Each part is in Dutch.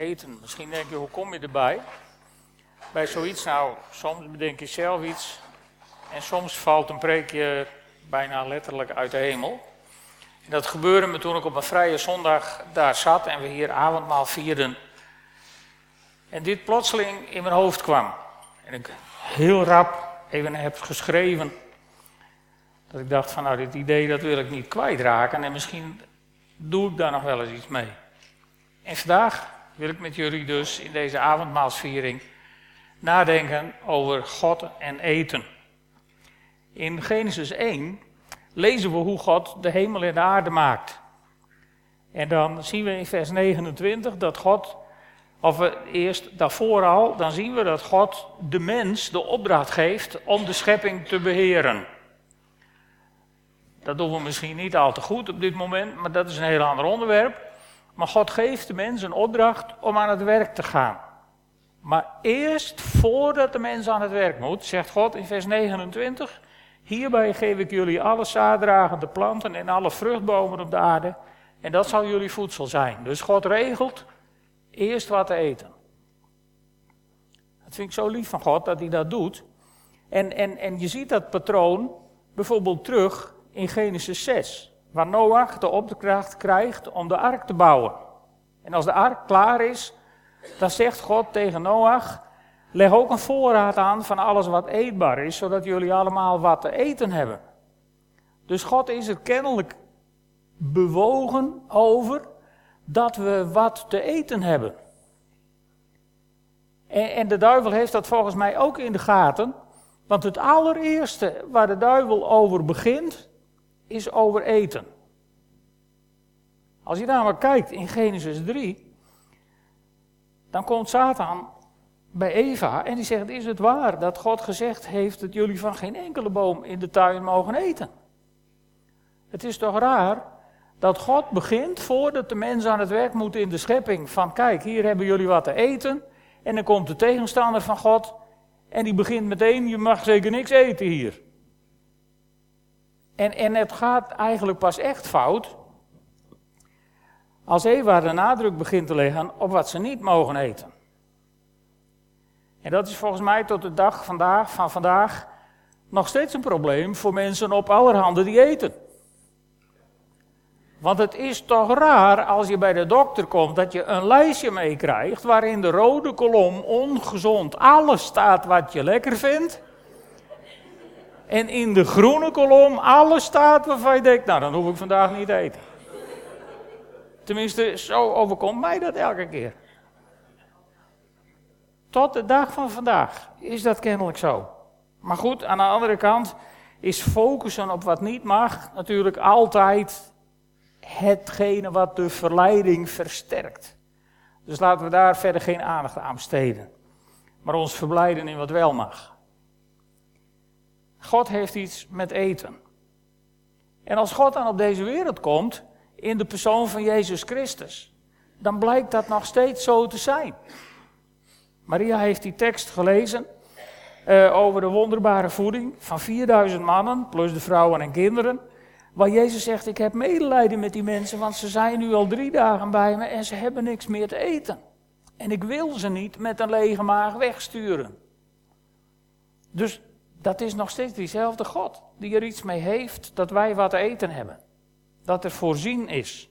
eten. Misschien denk je, hoe kom je erbij? Bij zoiets, nou, soms bedenk je zelf iets. En soms valt een preekje bijna letterlijk uit de hemel. En dat gebeurde me toen ik op een vrije zondag daar zat en we hier avondmaal vierden. En dit plotseling in mijn hoofd kwam. En ik heel rap even heb geschreven. Dat ik dacht van nou dit idee dat wil ik niet kwijtraken en misschien doe ik daar nog wel eens iets mee. En vandaag wil ik met jullie dus in deze avondmaalsviering nadenken over God en eten. In Genesis 1 lezen we hoe God de hemel en de aarde maakt. En dan zien we in vers 29 dat God, of we eerst daarvoor al, dan zien we dat God de mens de opdracht geeft om de schepping te beheren. Dat doen we misschien niet al te goed op dit moment, maar dat is een heel ander onderwerp. Maar God geeft de mens een opdracht om aan het werk te gaan. Maar eerst voordat de mens aan het werk moet, zegt God in vers 29, hierbij geef ik jullie alle zaaddragende planten en alle vruchtbomen op de aarde. En dat zal jullie voedsel zijn. Dus God regelt eerst wat te eten. Dat vind ik zo lief van God dat hij dat doet. En, en, en je ziet dat patroon bijvoorbeeld terug in Genesis 6 waar Noach de opdracht krijgt om de ark te bouwen. En als de ark klaar is, dan zegt God tegen Noach: leg ook een voorraad aan van alles wat eetbaar is, zodat jullie allemaal wat te eten hebben. Dus God is er kennelijk bewogen over dat we wat te eten hebben. En, en de duivel heeft dat volgens mij ook in de gaten. Want het allereerste waar de duivel over begint, is over eten. Als je daar maar kijkt in Genesis 3, dan komt Satan bij Eva en die zegt: Is het waar dat God gezegd heeft dat jullie van geen enkele boom in de tuin mogen eten? Het is toch raar dat God begint voordat de mensen aan het werk moeten in de schepping: van kijk, hier hebben jullie wat te eten. En dan komt de tegenstander van God en die begint meteen: Je mag zeker niks eten hier. En, en het gaat eigenlijk pas echt fout als Eva de nadruk begint te leggen op wat ze niet mogen eten. En dat is volgens mij tot de dag vandaag, van vandaag nog steeds een probleem voor mensen op allerhande die eten. Want het is toch raar als je bij de dokter komt dat je een lijstje meekrijgt waarin de rode kolom ongezond alles staat wat je lekker vindt. En in de groene kolom alles staat waarvan je denkt, nou dan hoef ik vandaag niet te eten. Tenminste, zo overkomt mij dat elke keer. Tot de dag van vandaag is dat kennelijk zo. Maar goed, aan de andere kant is focussen op wat niet mag natuurlijk altijd hetgene wat de verleiding versterkt. Dus laten we daar verder geen aandacht aan besteden. Maar ons verblijden in wat wel mag. God heeft iets met eten. En als God dan op deze wereld komt, in de persoon van Jezus Christus, dan blijkt dat nog steeds zo te zijn. Maria heeft die tekst gelezen uh, over de wonderbare voeding van 4000 mannen, plus de vrouwen en kinderen. Waar Jezus zegt, ik heb medelijden met die mensen, want ze zijn nu al drie dagen bij me en ze hebben niks meer te eten. En ik wil ze niet met een lege maag wegsturen. Dus dat is nog steeds diezelfde God, die er iets mee heeft dat wij wat te eten hebben dat er voorzien is.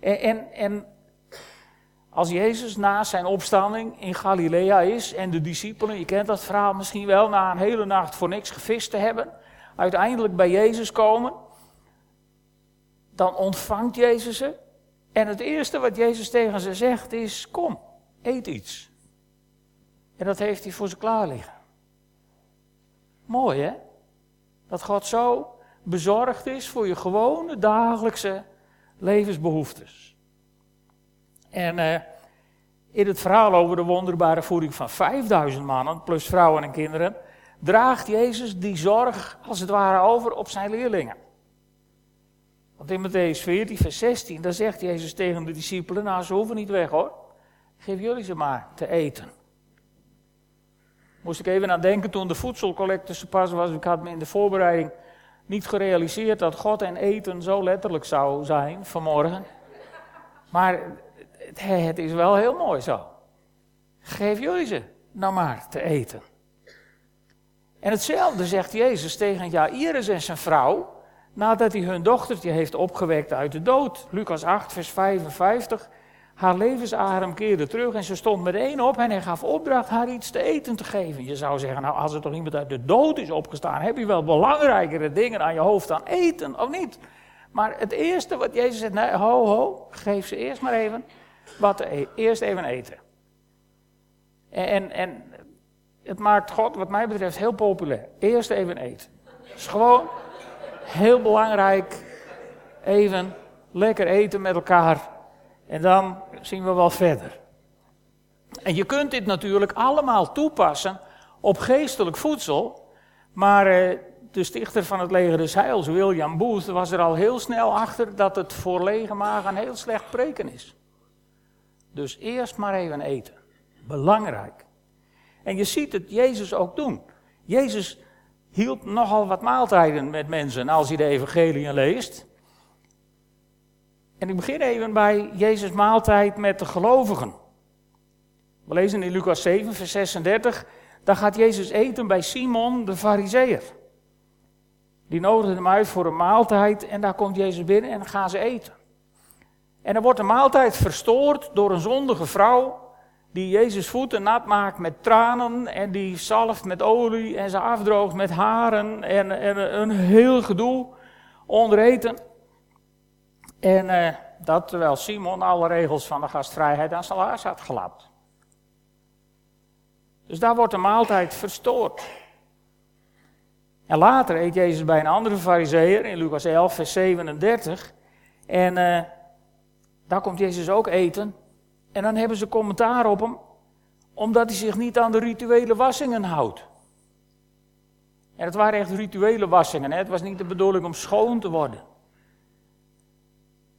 En, en, en als Jezus na zijn opstanding in Galilea is en de discipelen, je kent dat verhaal misschien wel, na een hele nacht voor niks gevist te hebben, uiteindelijk bij Jezus komen, dan ontvangt Jezus ze. En het eerste wat Jezus tegen ze zegt is: Kom, eet iets. En dat heeft hij voor ze klaar liggen. Mooi hè? Dat God zo bezorgd is voor je gewone dagelijkse levensbehoeftes. En uh, in het verhaal over de wonderbare voeding van 5000 mannen, plus vrouwen en kinderen, draagt Jezus die zorg als het ware over op zijn leerlingen. Want in Matthäus 14, vers 16, daar zegt Jezus tegen de discipelen, nou ze hoeven niet weg hoor, geef jullie ze maar te eten. Moest ik even aan denken toen de voedselcollecte pas was, ik had me in de voorbereiding niet gerealiseerd dat God en eten zo letterlijk zou zijn vanmorgen. Maar het is wel heel mooi zo. Geef jullie ze nou maar te eten. En hetzelfde zegt Jezus tegen Jairus en zijn vrouw, nadat hij hun dochtertje heeft opgewekt uit de dood. Lucas 8, vers 55. Haar levensadem keerde terug en ze stond meteen op en hij gaf opdracht haar iets te eten te geven. Je zou zeggen, nou als er toch iemand uit de dood is opgestaan, heb je wel belangrijkere dingen aan je hoofd dan eten, of niet? Maar het eerste wat Jezus zegt, nee, ho, ho, geef ze eerst maar even wat te eten. Eerst even eten. En, en het maakt God, wat mij betreft, heel populair. Eerst even eten. Is gewoon heel belangrijk. Even lekker eten met elkaar. En dan zien we wel verder. En je kunt dit natuurlijk allemaal toepassen op geestelijk voedsel. Maar eh, de stichter van het leger des Heils, William Booth, was er al heel snel achter dat het voor lege magen heel slecht preken is. Dus eerst maar even eten. Belangrijk. En je ziet het Jezus ook doen. Jezus hield nogal wat maaltijden met mensen als je de evangelie leest. En ik begin even bij Jezus' maaltijd met de gelovigen. We lezen in Lucas 7, vers 36. Daar gaat Jezus eten bij Simon de Fariseer. Die nodigde hem uit voor een maaltijd en daar komt Jezus binnen en dan gaan ze eten. En dan wordt de maaltijd verstoord door een zondige vrouw die Jezus voeten nat maakt met tranen en die zalft met olie en ze afdroogt met haren en, en een heel gedoe onder eten. En eh, dat terwijl Simon alle regels van de gastvrijheid aan zijn had gelapt. Dus daar wordt de maaltijd verstoord. En later eet Jezus bij een andere fariseer in Lucas 11, vers 37. En uh, daar komt Jezus ook eten. En dan hebben ze commentaar op hem, omdat hij zich niet aan de rituele wassingen houdt. En het waren echt rituele wassingen. Hè? Het was niet de bedoeling om schoon te worden.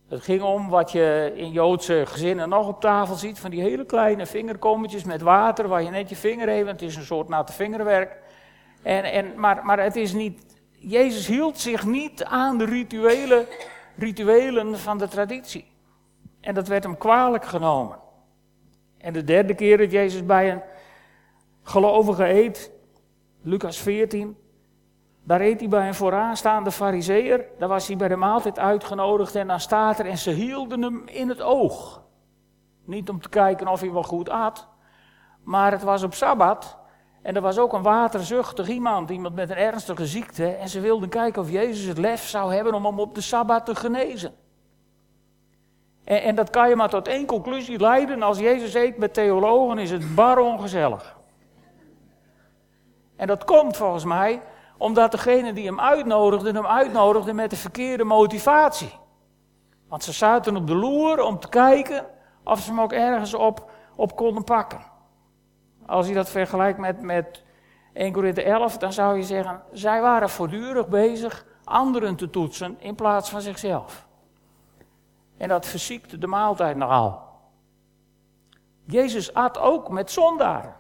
Het ging om wat je in Joodse gezinnen nog op tafel ziet, van die hele kleine vingerkommetjes met water, waar je net je vinger even, het is een soort natte vingerwerk. En, en, maar, maar het is niet, Jezus hield zich niet aan de rituele, rituelen van de traditie. En dat werd hem kwalijk genomen. En de derde keer dat Jezus bij een gelovige eet, Lucas 14, daar eet hij bij een vooraanstaande fariseer. Daar was hij bij de maaltijd uitgenodigd en dan staat er en ze hielden hem in het oog. Niet om te kijken of hij wel goed at, maar het was op Sabbat. En er was ook een waterzuchtig iemand, iemand met een ernstige ziekte. En ze wilden kijken of Jezus het lef zou hebben om hem op de Sabbat te genezen. En, en dat kan je maar tot één conclusie leiden. Als Jezus eet met theologen is het bar ongezellig. En dat komt volgens mij omdat degene die hem uitnodigde, hem uitnodigde met de verkeerde motivatie. Want ze zaten op de loer om te kijken of ze hem ook ergens op, op konden pakken. Als je dat vergelijkt met, met 1 Korinthe 11, dan zou je zeggen, zij waren voortdurend bezig anderen te toetsen in plaats van zichzelf. En dat verziekte de maaltijd nogal. Jezus at ook met zondaren.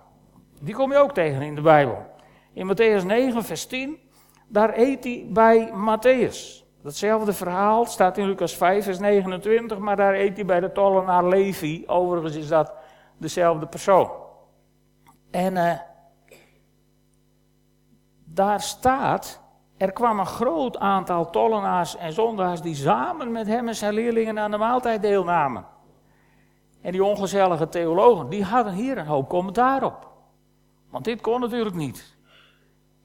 Die kom je ook tegen in de Bijbel. In Matthäus 9, vers 10, daar eet hij bij Matthäus. Datzelfde verhaal staat in Lucas 5, vers 29, maar daar eet hij bij de tollenaar Levi. Overigens is dat dezelfde persoon. En uh, daar staat er kwam een groot aantal tollenaars en zondaars die samen met hem en zijn leerlingen aan de maaltijd deelnamen. En die ongezellige theologen, die hadden hier een hoop commentaar op. Want dit kon natuurlijk niet.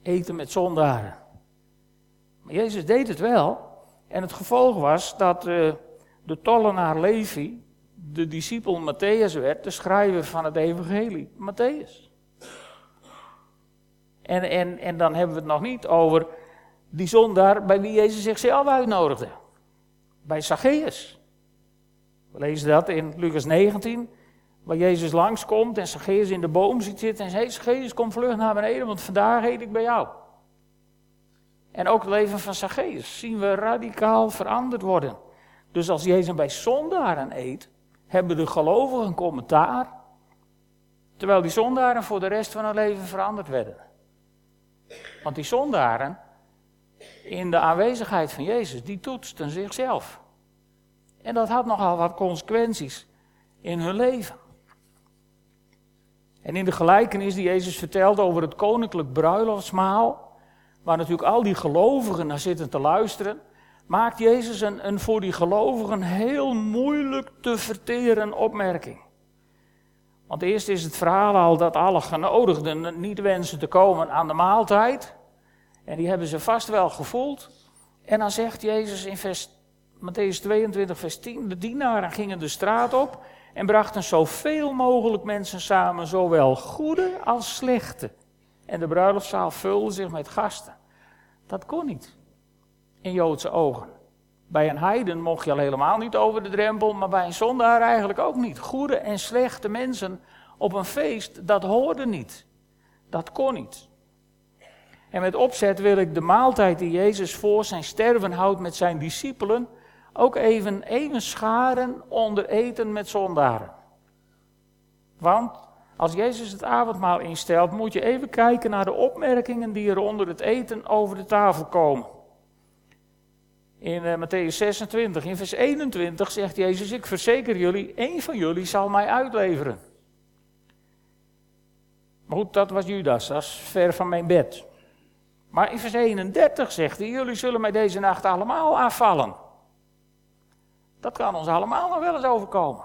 Eten met zondaren. Maar Jezus deed het wel. En het gevolg was dat uh, de tollenaar Levi de discipel Matthäus werd, de schrijver van het evangelie, Matthäus. En, en, en dan hebben we het nog niet over die zondaar bij wie Jezus zichzelf uitnodigde. Bij Zacchaeus. We lezen dat in Lucas 19, waar Jezus langskomt en Zacchaeus in de boom ziet zitten en zegt, Zacchaeus, kom vlug naar beneden, want vandaag eet ik bij jou. En ook het leven van Zacchaeus zien we radicaal veranderd worden. Dus als Jezus bij zondaren eet, hebben de gelovigen een commentaar, terwijl die zondaren voor de rest van hun leven veranderd werden. Want die zondaren, in de aanwezigheid van Jezus, die toetsten zichzelf. En dat had nogal wat consequenties in hun leven. En in de gelijkenis die Jezus vertelt over het koninklijk bruiloftsmaal, waar natuurlijk al die gelovigen naar zitten te luisteren, maakt Jezus een, een voor die gelovigen heel moeilijk te verteren opmerking. Want eerst is het verhaal al dat alle genodigden niet wensen te komen aan de maaltijd. En die hebben ze vast wel gevoeld. En dan zegt Jezus in vers, Matthäus 22, vers 10: De dienaren gingen de straat op en brachten zoveel mogelijk mensen samen, zowel goede als slechte. En de bruiloftszaal vulde zich met gasten. Dat kon niet in Joodse ogen. Bij een heiden mocht je al helemaal niet over de drempel, maar bij een zondaar eigenlijk ook niet. Goede en slechte mensen op een feest, dat hoorde niet. Dat kon niet. En met opzet wil ik de maaltijd die Jezus voor zijn sterven houdt met zijn discipelen ook even, even scharen onder eten met zondaren. Want als Jezus het avondmaal instelt, moet je even kijken naar de opmerkingen die er onder het eten over de tafel komen. In uh, Matthäus 26, in vers 21 zegt Jezus, ik verzeker jullie, één van jullie zal mij uitleveren. Maar goed, dat was Judas, dat is ver van mijn bed. Maar in vers 31 zegt hij, jullie zullen mij deze nacht allemaal afvallen. Dat kan ons allemaal nog wel eens overkomen.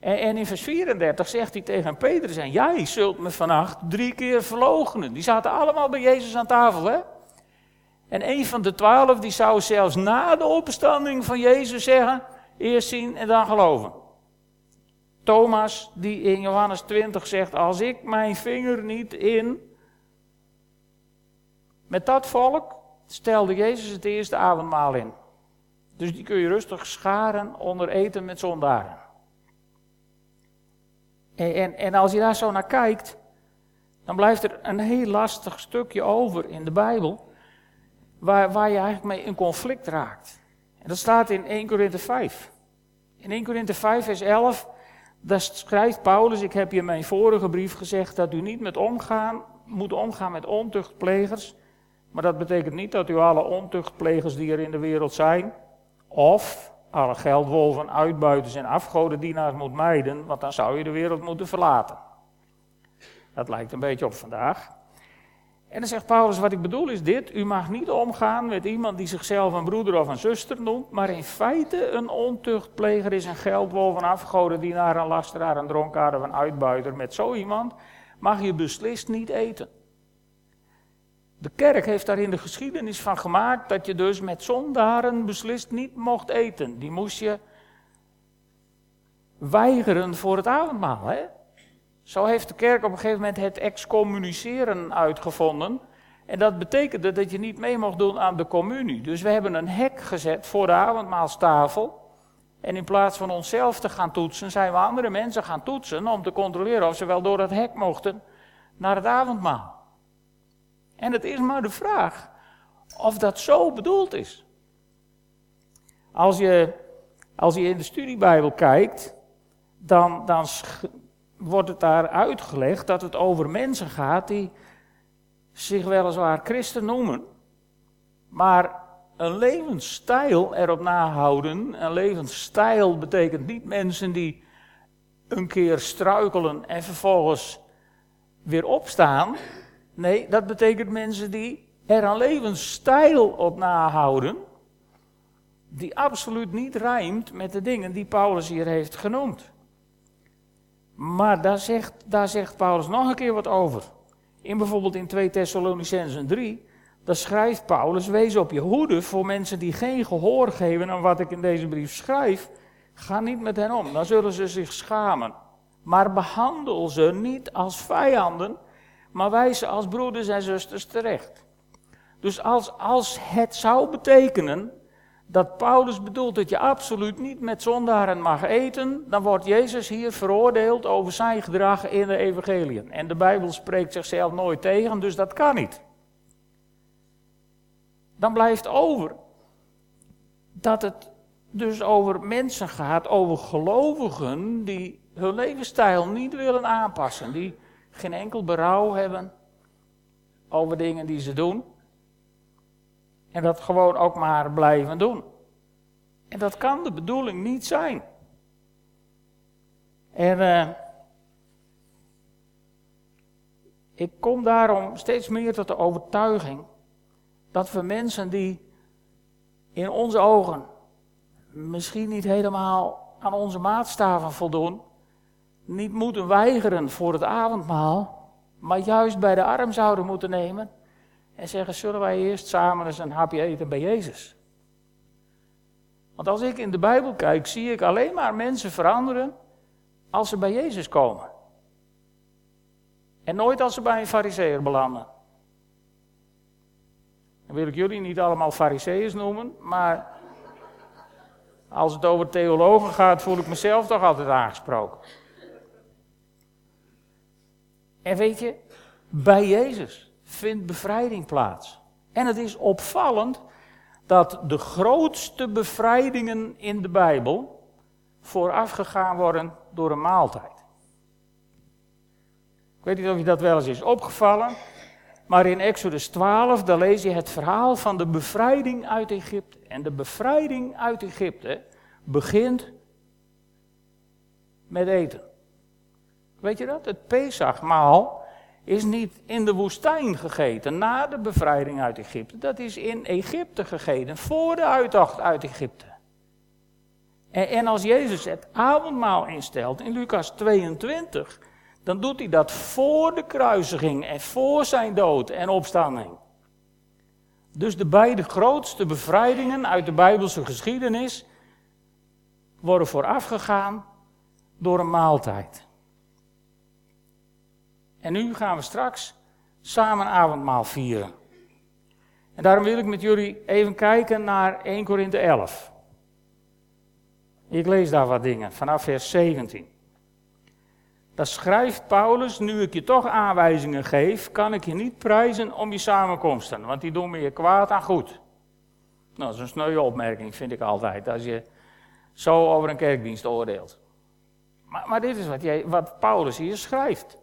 En, in vers 34 zegt hij tegen Petrus, en jij zult me vannacht drie keer verloochenen. Die zaten allemaal bij Jezus aan tafel, hè? En een van de twaalf, die zou zelfs na de opstanding van Jezus zeggen, eerst zien en dan geloven. Thomas, die in Johannes 20 zegt, als ik mijn vinger niet in met dat volk stelde Jezus het eerste avondmaal in. Dus die kun je rustig scharen onder eten met zondaren. En, en, als je daar zo naar kijkt, dan blijft er een heel lastig stukje over in de Bijbel, waar, waar je eigenlijk mee in conflict raakt. En dat staat in 1 Korinthe 5. In 1 Korinthe 5, vers 11, daar schrijft Paulus, ik heb je in mijn vorige brief gezegd, dat u niet met omgaan, moet omgaan met ontuchtplegers, maar dat betekent niet dat u alle ontuchtplegers die er in de wereld zijn, of alle geldwolven, uitbuiters en afgodendienaars moet mijden, want dan zou je de wereld moeten verlaten. Dat lijkt een beetje op vandaag. En dan zegt Paulus, wat ik bedoel is dit, u mag niet omgaan met iemand die zichzelf een broeder of een zuster noemt, maar in feite een ontuchtpleger is, een geldwolf, een afgodendienaar, een lasteraar, een dronkaard of een uitbuiter. Met zo iemand mag je beslist niet eten. De kerk heeft daar in de geschiedenis van gemaakt dat je dus met zondaren beslist niet mocht eten. Die moest je weigeren voor het avondmaal. Hè? Zo heeft de kerk op een gegeven moment het excommuniceren uitgevonden. En dat betekende dat je niet mee mocht doen aan de communie. Dus we hebben een hek gezet voor de avondmaalstafel. En in plaats van onszelf te gaan toetsen, zijn we andere mensen gaan toetsen om te controleren of ze wel door dat hek mochten naar het avondmaal. En het is maar de vraag of dat zo bedoeld is. Als je, als je in de studiebijbel kijkt, dan, dan wordt het daar uitgelegd dat het over mensen gaat die zich weliswaar christen noemen, maar een levensstijl erop nahouden. Een levensstijl betekent niet mensen die een keer struikelen en vervolgens weer opstaan. Nee, dat betekent mensen die er een levensstijl op nahouden, die absoluut niet rijmt met de dingen die Paulus hier heeft genoemd. Maar daar zegt, daar zegt Paulus nog een keer wat over. In bijvoorbeeld in 2 Thessalonicenzen 3, daar schrijft Paulus, wees op je hoede voor mensen die geen gehoor geven aan wat ik in deze brief schrijf. Ga niet met hen om, dan zullen ze zich schamen. Maar behandel ze niet als vijanden, maar wijs ze als broeders en zusters terecht. Dus als, als het zou betekenen dat Paulus bedoelt dat je absoluut niet met zondaren mag eten, dan wordt Jezus hier veroordeeld over zijn gedrag in de evangeliën. En de Bijbel spreekt zichzelf nooit tegen, dus dat kan niet. Dan blijft over dat het dus over mensen gaat, over gelovigen die hun levensstijl niet willen aanpassen, die geen enkel berouw hebben over dingen die ze doen. En dat gewoon ook maar blijven doen. En dat kan de bedoeling niet zijn. En uh, ik kom daarom steeds meer tot de overtuiging dat we mensen die in onze ogen misschien niet helemaal aan onze maatstaven voldoen, niet moeten weigeren voor het avondmaal, maar juist bij de arm zouden moeten nemen en zeggen: Zullen wij eerst samen eens een hapje eten bij Jezus? Want als ik in de Bijbel kijk, zie ik alleen maar mensen veranderen als ze bij Jezus komen. En nooit als ze bij een fariseer belanden. Dan wil ik jullie niet allemaal fariseeërs noemen, maar als het over theologen gaat, voel ik mezelf toch altijd aangesproken. En weet je, bij Jezus vindt bevrijding plaats. En het is opvallend dat de grootste bevrijdingen in de Bijbel voorafgegaan worden door een maaltijd. Ik weet niet of je dat wel eens is opgevallen, maar in Exodus 12, daar lees je het verhaal van de bevrijding uit Egypte. En de bevrijding uit Egypte begint met eten. Weet je dat? Het Pesachmaal is niet in de woestijn gegeten na de bevrijding uit Egypte. Dat is in Egypte gegeten, voor de uittocht uit Egypte. En, en als Jezus het avondmaal instelt in Lucas 22, dan doet hij dat voor de kruisiging en voor zijn dood en opstanding. Dus de beide grootste bevrijdingen uit de Bijbelse geschiedenis worden voorafgegaan door een maaltijd. En nu gaan we straks samen avondmaal vieren. En daarom wil ik met jullie even kijken naar 1 Korinthe 11. Ik lees daar wat dingen vanaf vers 17. Daar schrijft Paulus, nu ik je toch aanwijzingen geef, kan ik je niet prijzen om je samenkomsten, want die doen me je kwaad aan goed. Nou, dat is een sneuwe opmerking, vind ik altijd, als je zo over een kerkdienst oordeelt. Maar, maar dit is wat, jij, wat Paulus hier schrijft.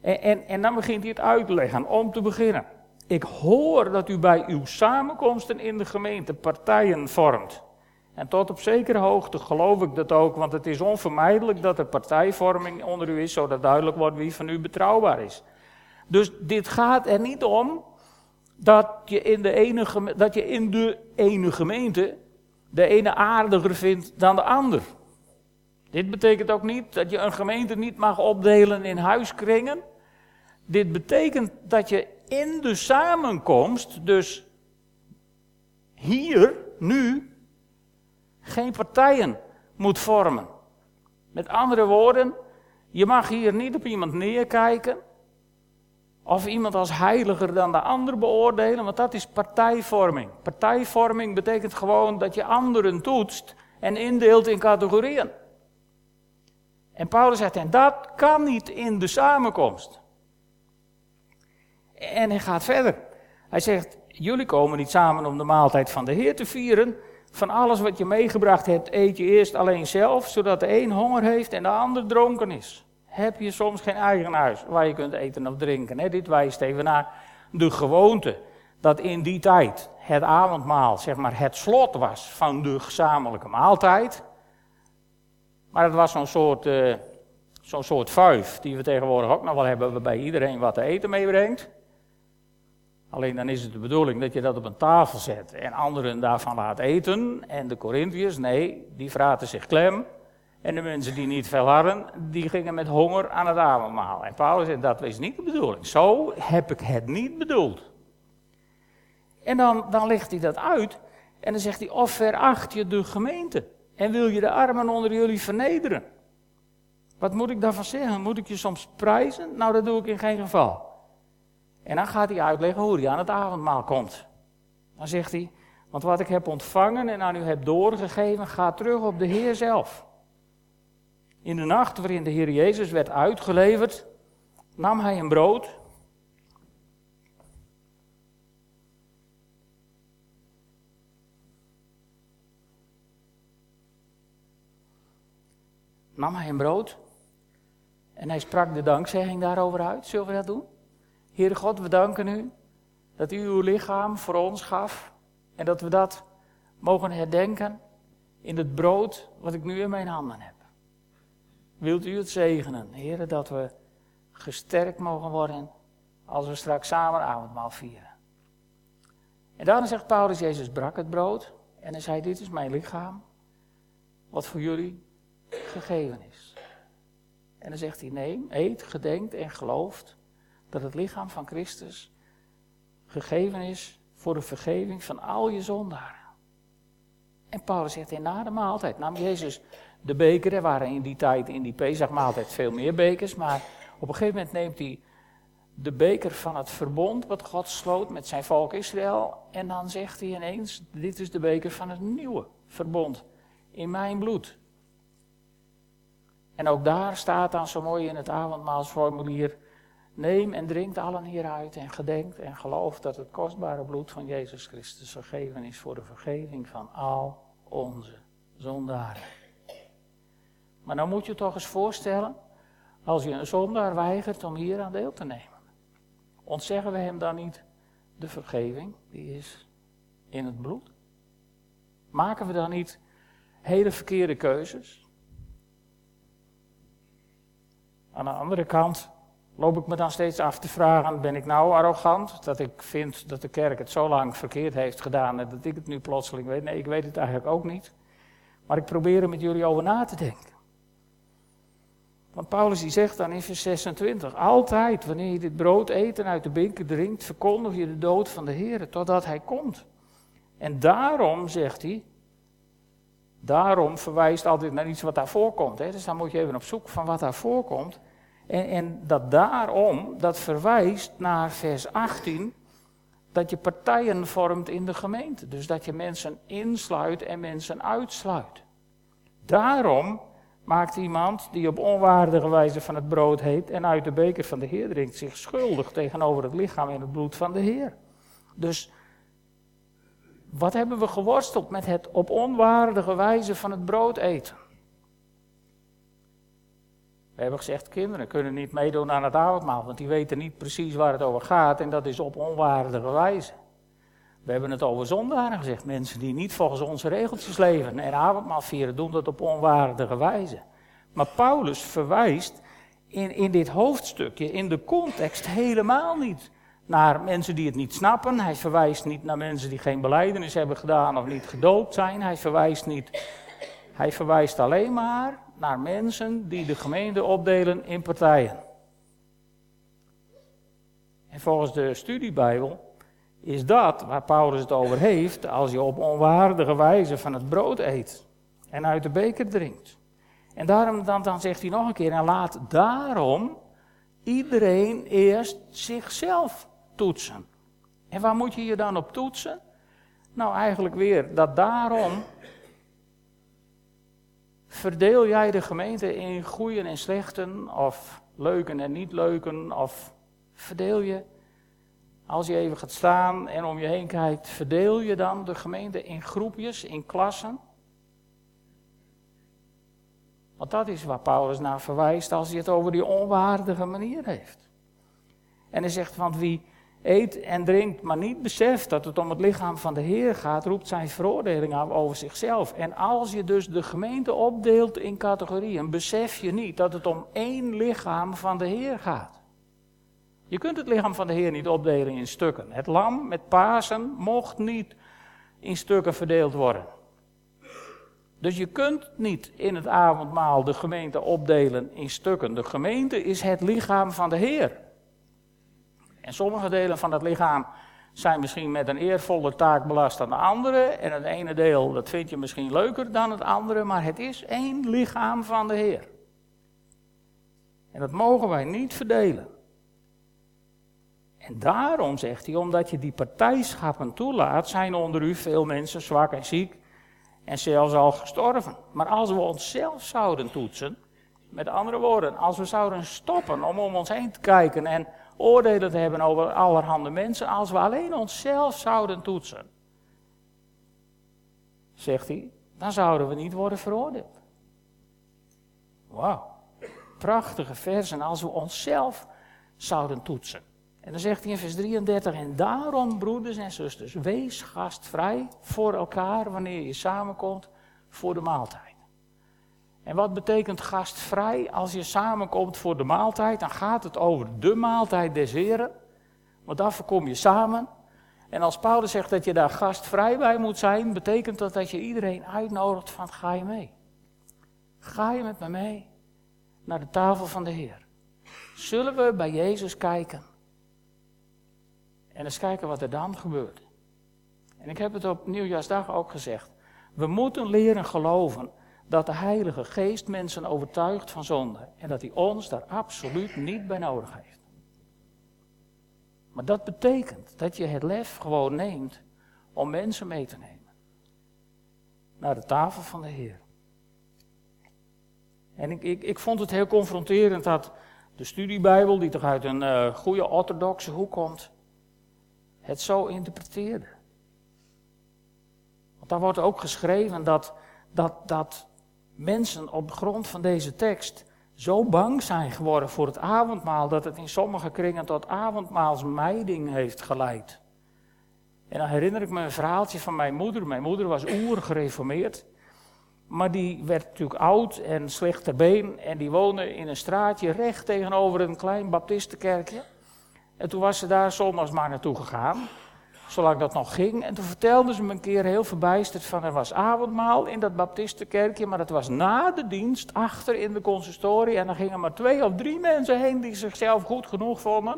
En, en, dan begint hij het uit te leggen, om te beginnen. Ik hoor dat u bij uw samenkomsten in de gemeente partijen vormt. En tot op zekere hoogte geloof ik dat ook, want het is onvermijdelijk dat er partijvorming onder u is, zodat duidelijk wordt wie van u betrouwbaar is. Dus dit gaat er niet om dat je in de ene, dat je in de ene gemeente de ene aardiger vindt dan de ander. Dit betekent ook niet dat je een gemeente niet mag opdelen in huiskringen. Dit betekent dat je in de samenkomst, dus hier, nu, geen partijen moet vormen. Met andere woorden, je mag hier niet op iemand neerkijken. Of iemand als heiliger dan de ander beoordelen, want dat is partijvorming. Partijvorming betekent gewoon dat je anderen toetst en indeelt in categorieën. En Paulus zegt, en dat kan niet in de samenkomst. En hij gaat verder. Hij zegt, jullie komen niet samen om de maaltijd van de Heer te vieren. Van alles wat je meegebracht hebt, eet je eerst alleen zelf, zodat de een honger heeft en de ander dronken is. Heb je soms geen eigen huis waar je kunt eten of drinken? Dit wijst even naar de gewoonte dat in die tijd het avondmaal, zeg maar, het slot was van de gezamenlijke maaltijd. Maar het was zo'n soort, uh, soort vuif die we tegenwoordig ook nog wel hebben, waarbij iedereen wat te eten meebrengt. Alleen dan is het de bedoeling dat je dat op een tafel zet en anderen daarvan laat eten. En de Corinthiërs, nee, die vraten zich klem. En de mensen die niet veel hadden, die gingen met honger aan het avondmaal. En Paulus zei, dat is niet de bedoeling. Zo heb ik het niet bedoeld. En dan, dan legt hij dat uit en dan zegt hij, of veracht je de gemeente en wil je de armen onder jullie vernederen. Wat moet ik daarvan zeggen? Moet ik je soms prijzen? Nou, dat doe ik in geen geval. En dan gaat hij uitleggen hoe hij aan het avondmaal komt. Dan zegt hij, want wat ik heb ontvangen en aan u heb doorgegeven, gaat terug op de Heer zelf. In de nacht waarin de Heer Jezus werd uitgeleverd, nam hij een brood. Nam hij een brood en hij sprak de dankzegging daarover uit. Zullen we dat doen? Heere God, we danken u dat u uw lichaam voor ons gaf en dat we dat mogen herdenken in het brood wat ik nu in mijn handen heb. wilt u het zegenen, heren, dat we gesterkt mogen worden als we straks samen avondmaal vieren. En daarna zegt Paulus, Jezus brak het brood en hij zei, dit is mijn lichaam, wat voor jullie gegeven is. En dan zegt hij, neem, eet, gedenkt en gelooft dat het lichaam van Christus gegeven is voor de vergeving van al je zondaren. En Paulus zegt, en na de maaltijd nam Jezus de beker. Er waren in die tijd, in die Pesachmaaltijd, veel meer bekers. Maar op een gegeven moment neemt hij de beker van het verbond wat God sloot met zijn volk Israël. En dan zegt hij ineens, dit is de beker van het nieuwe verbond in mijn bloed. En ook daar staat dan zo mooi in het avondmaalsformulier, neem en drinkt allen hieruit en gedenkt en gelooft dat het kostbare bloed van Jezus Christus vergeven is voor de vergeving van al onze zondaren. Maar dan moet je toch eens voorstellen, als je een zondaar weigert om hier aan deel te nemen. Ontzeggen we hem dan niet de vergeving die is in het bloed? Maken we dan niet hele verkeerde keuzes? Aan de andere kant loop ik me dan steeds af te vragen: ben ik nou arrogant dat ik vind dat de kerk het zo lang verkeerd heeft gedaan en dat ik het nu plotseling weet? Nee, ik weet het eigenlijk ook niet. Maar ik probeer er met jullie over na te denken. Want Paulus die zegt dan in vers 26, altijd wanneer je dit brood eet en uit de beker drinkt, verkondig je de dood van de Heer totdat Hij komt. En daarom, zegt hij, daarom verwijst altijd naar iets wat daar voorkomt. Hè? Dus dan moet je even op zoek van wat daar voorkomt. En, en dat daarom, dat verwijst naar vers 18, dat je partijen vormt in de gemeente. Dus dat je mensen insluit en mensen uitsluit. Daarom maakt iemand die op onwaardige wijze van het brood heet en uit de beker van de Heer drinkt zich schuldig tegenover het lichaam en het bloed van de Heer. Dus wat hebben we geworsteld met het op onwaardige wijze van het brood eten? We hebben gezegd, kinderen kunnen niet meedoen aan het avondmaal, want die weten niet precies waar het over gaat en dat is op onwaardige wijze. We hebben het over zondaren gezegd. Mensen die niet volgens onze regeltjes leven en avondmaal vieren, doen dat op onwaardige wijze. Maar Paulus verwijst in, in dit hoofdstukje, in de context, helemaal niet naar mensen die het niet snappen. Hij verwijst niet naar mensen die geen beleidenis hebben gedaan of niet gedoopt zijn. Hij verwijst niet. Hij verwijst alleen maar naar mensen die de gemeente opdelen in partijen. En volgens de studiebijbel is dat waar Paulus het over heeft als je op onwaardige wijze van het brood eet en uit de beker drinkt. En daarom dan, dan zegt hij nog een keer, en laat daarom iedereen eerst zichzelf toetsen. En waar moet je je dan op toetsen? Nou, eigenlijk weer dat daarom verdeel jij de gemeente in goeien en slechten, of leuken en niet leuken, of verdeel je als je even gaat staan en om je heen kijkt, verdeel je dan de gemeente in groepjes, in klassen? Want dat is waar Paulus naar verwijst als hij het over die onwaardige manier heeft. En hij zegt, want wie eet en drinkt, maar niet beseft dat het om het lichaam van de Heer gaat, roept zijn veroordeling aan over zichzelf. En als je dus de gemeente opdeelt in categorieën, besef je niet dat het om één lichaam van de Heer gaat. Je kunt het lichaam van de Heer niet opdelen in stukken. Het lam met Pasen mocht niet in stukken verdeeld worden. Dus je kunt niet in het avondmaal de gemeente opdelen in stukken. De gemeente is het lichaam van de Heer. En sommige delen van het lichaam zijn misschien met een eervolle taak belast dan de andere. En het ene deel, dat vind je misschien leuker dan het andere, maar het is één lichaam van de Heer. En dat mogen wij niet verdelen. En daarom zegt hij, omdat je die partijschappen toelaat, zijn onder u veel mensen zwak en ziek en zelfs al gestorven. Maar als we onszelf zouden toetsen, met andere woorden, als we zouden stoppen om om ons heen te kijken en oordelen te hebben over allerhande mensen, als we alleen onszelf zouden toetsen, zegt hij, dan zouden we niet worden veroordeeld. Wauw, prachtige versen als we onszelf zouden toetsen. En dan zegt hij in vers 33, en daarom broeders en zusters, wees gastvrij voor elkaar wanneer je samenkomt voor de maaltijd. En wat betekent gastvrij? Als je samenkomt voor de maaltijd, dan gaat het over de maaltijd des Heren. Want daarvoor kom je samen. En als Paulus zegt dat je daar gastvrij bij moet zijn, betekent dat dat je iedereen uitnodigt van ga je mee. Ga je met me mee naar de tafel van de Heer. Zullen we bij Jezus kijken? En eens kijken wat er dan gebeurt. En ik heb het op Nieuwjaarsdag ook gezegd. We moeten leren geloven dat de Heilige Geest mensen overtuigt van zonde. En dat hij ons daar absoluut niet bij nodig heeft. Maar dat betekent dat je het lef gewoon neemt om mensen mee te nemen. Naar de tafel van de Heer. En ik, ik, ik vond het heel confronterend dat de studiebijbel, die toch uit een uh, goede orthodoxe hoek komt, het zo interpreteerde. Want daar wordt ook geschreven dat, dat, dat mensen op grond van deze tekst zo bang zijn geworden voor het avondmaal dat het in sommige kringen tot avondmaalsmijding heeft geleid. En dan herinner ik me een verhaaltje van mijn moeder. Mijn moeder was oer gereformeerd. Maar die werd natuurlijk oud en slecht been. En die woonde in een straatje recht tegenover een klein baptistenkerkje. En toen was ze daar zondags maar naartoe gegaan zolang dat nog ging. En toen vertelde ze me een keer heel verbijsterd van er was avondmaal in dat baptistenkerkje, maar het was na de dienst, achter in de consistorie. En er gingen maar twee of drie mensen heen die zichzelf goed genoeg vonden.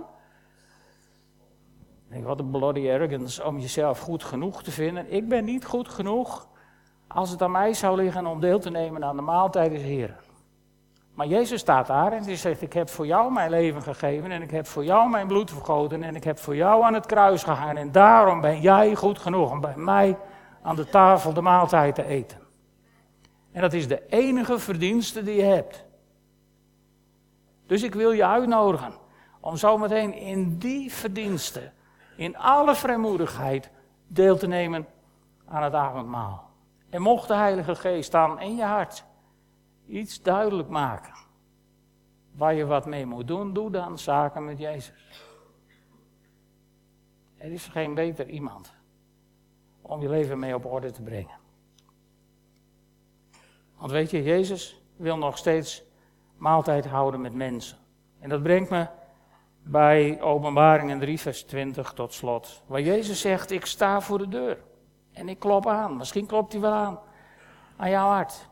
Ik denk, wat een bloody arrogance om jezelf goed genoeg te vinden. Ik ben niet goed genoeg als het aan mij zou liggen om deel te nemen aan de maaltijd des Heren. Maar Jezus staat daar en die zegt: Ik heb voor jou mijn leven gegeven en ik heb voor jou mijn bloed vergoten en ik heb voor jou aan het kruis gegaan. En daarom ben jij goed genoeg om bij mij aan de tafel de maaltijd te eten. En dat is de enige verdienste die je hebt. Dus ik wil je uitnodigen om zometeen in die verdiensten, in alle vrijmoedigheid, deel te nemen aan het avondmaal. En mocht de Heilige Geest dan in je hart iets duidelijk maken. Waar je wat mee moet doen, doe dan zaken met Jezus. Er is geen beter iemand om je leven mee op orde te brengen. Want weet je, Jezus wil nog steeds maaltijd houden met mensen. En dat brengt me bij Openbaringen 3, vers 20 tot slot. Waar Jezus zegt: Ik sta voor de deur en ik klop aan. Misschien klopt hij wel aan aan jouw hart.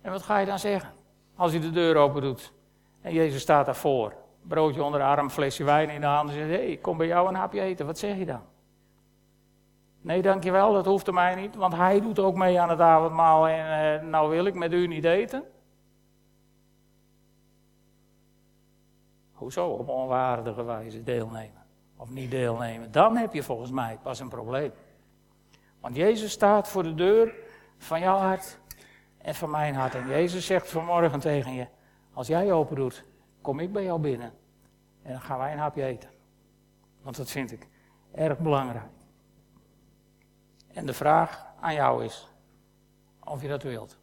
En wat ga je dan zeggen? Als hij de deur open doet en Jezus staat daarvoor. Broodje onder de arm, flesje wijn in de hand en zegt: Hé, hey, kom bij jou een hapje eten. Wat zeg je dan? Nee, dankjewel, dat hoeft er mij niet, want hij doet ook mee aan het avondmaal en uh, nou wil ik met u niet eten. Hoezo op onwaardige wijze deelnemen? Of niet deelnemen? Dan heb je volgens mij pas een probleem. Want Jezus staat voor de deur van jouw hart en van mijn hart. En Jezus zegt vanmorgen tegen je: Als jij open doet, kom ik bij jou binnen. En dan gaan wij een hapje eten. Want dat vind ik erg belangrijk. En de vraag aan jou is: of je dat wilt.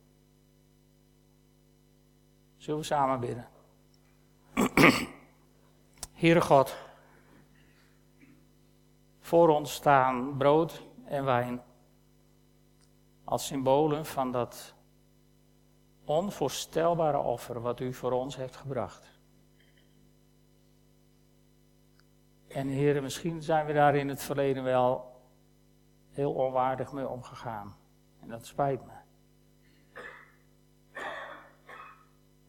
Zullen we samen bidden? Heere God, voor ons staan brood en wijn als symbolen van dat onvoorstelbare offer wat u voor ons heeft gebracht. En heren, misschien zijn we daar in het verleden wel heel onwaardig mee omgegaan. En dat spijt me.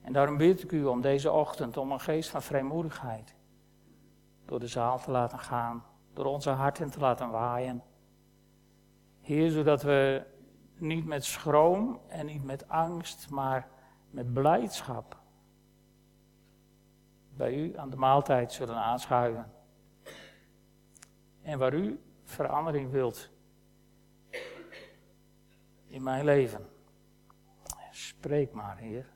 En daarom bid ik u om deze ochtend om een geest van vrijmoedigheid door de zaal te laten gaan, door onze harten te laten waaien. Heer, zodat we niet met schroom en niet met angst, maar met blijdschap bij u aan de maaltijd zullen aanschuiven. En waar u verandering wilt in mijn leven. Spreek maar, Heer.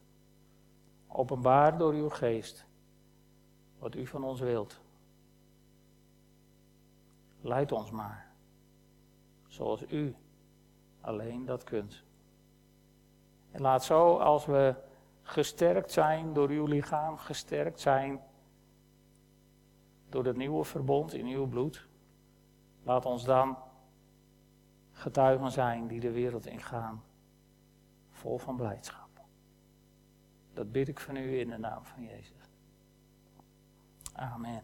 Openbaar door uw geest wat u van ons wilt. Leid ons maar, zoals u alleen dat kunt. En laat zo, als we gesterkt zijn door uw lichaam, gesterkt zijn door het nieuwe verbond in uw bloed, laat ons dan getuigen zijn die de wereld ingaan, vol van blijdschap. Dat bid ik van u in de naam van Jezus. Amen.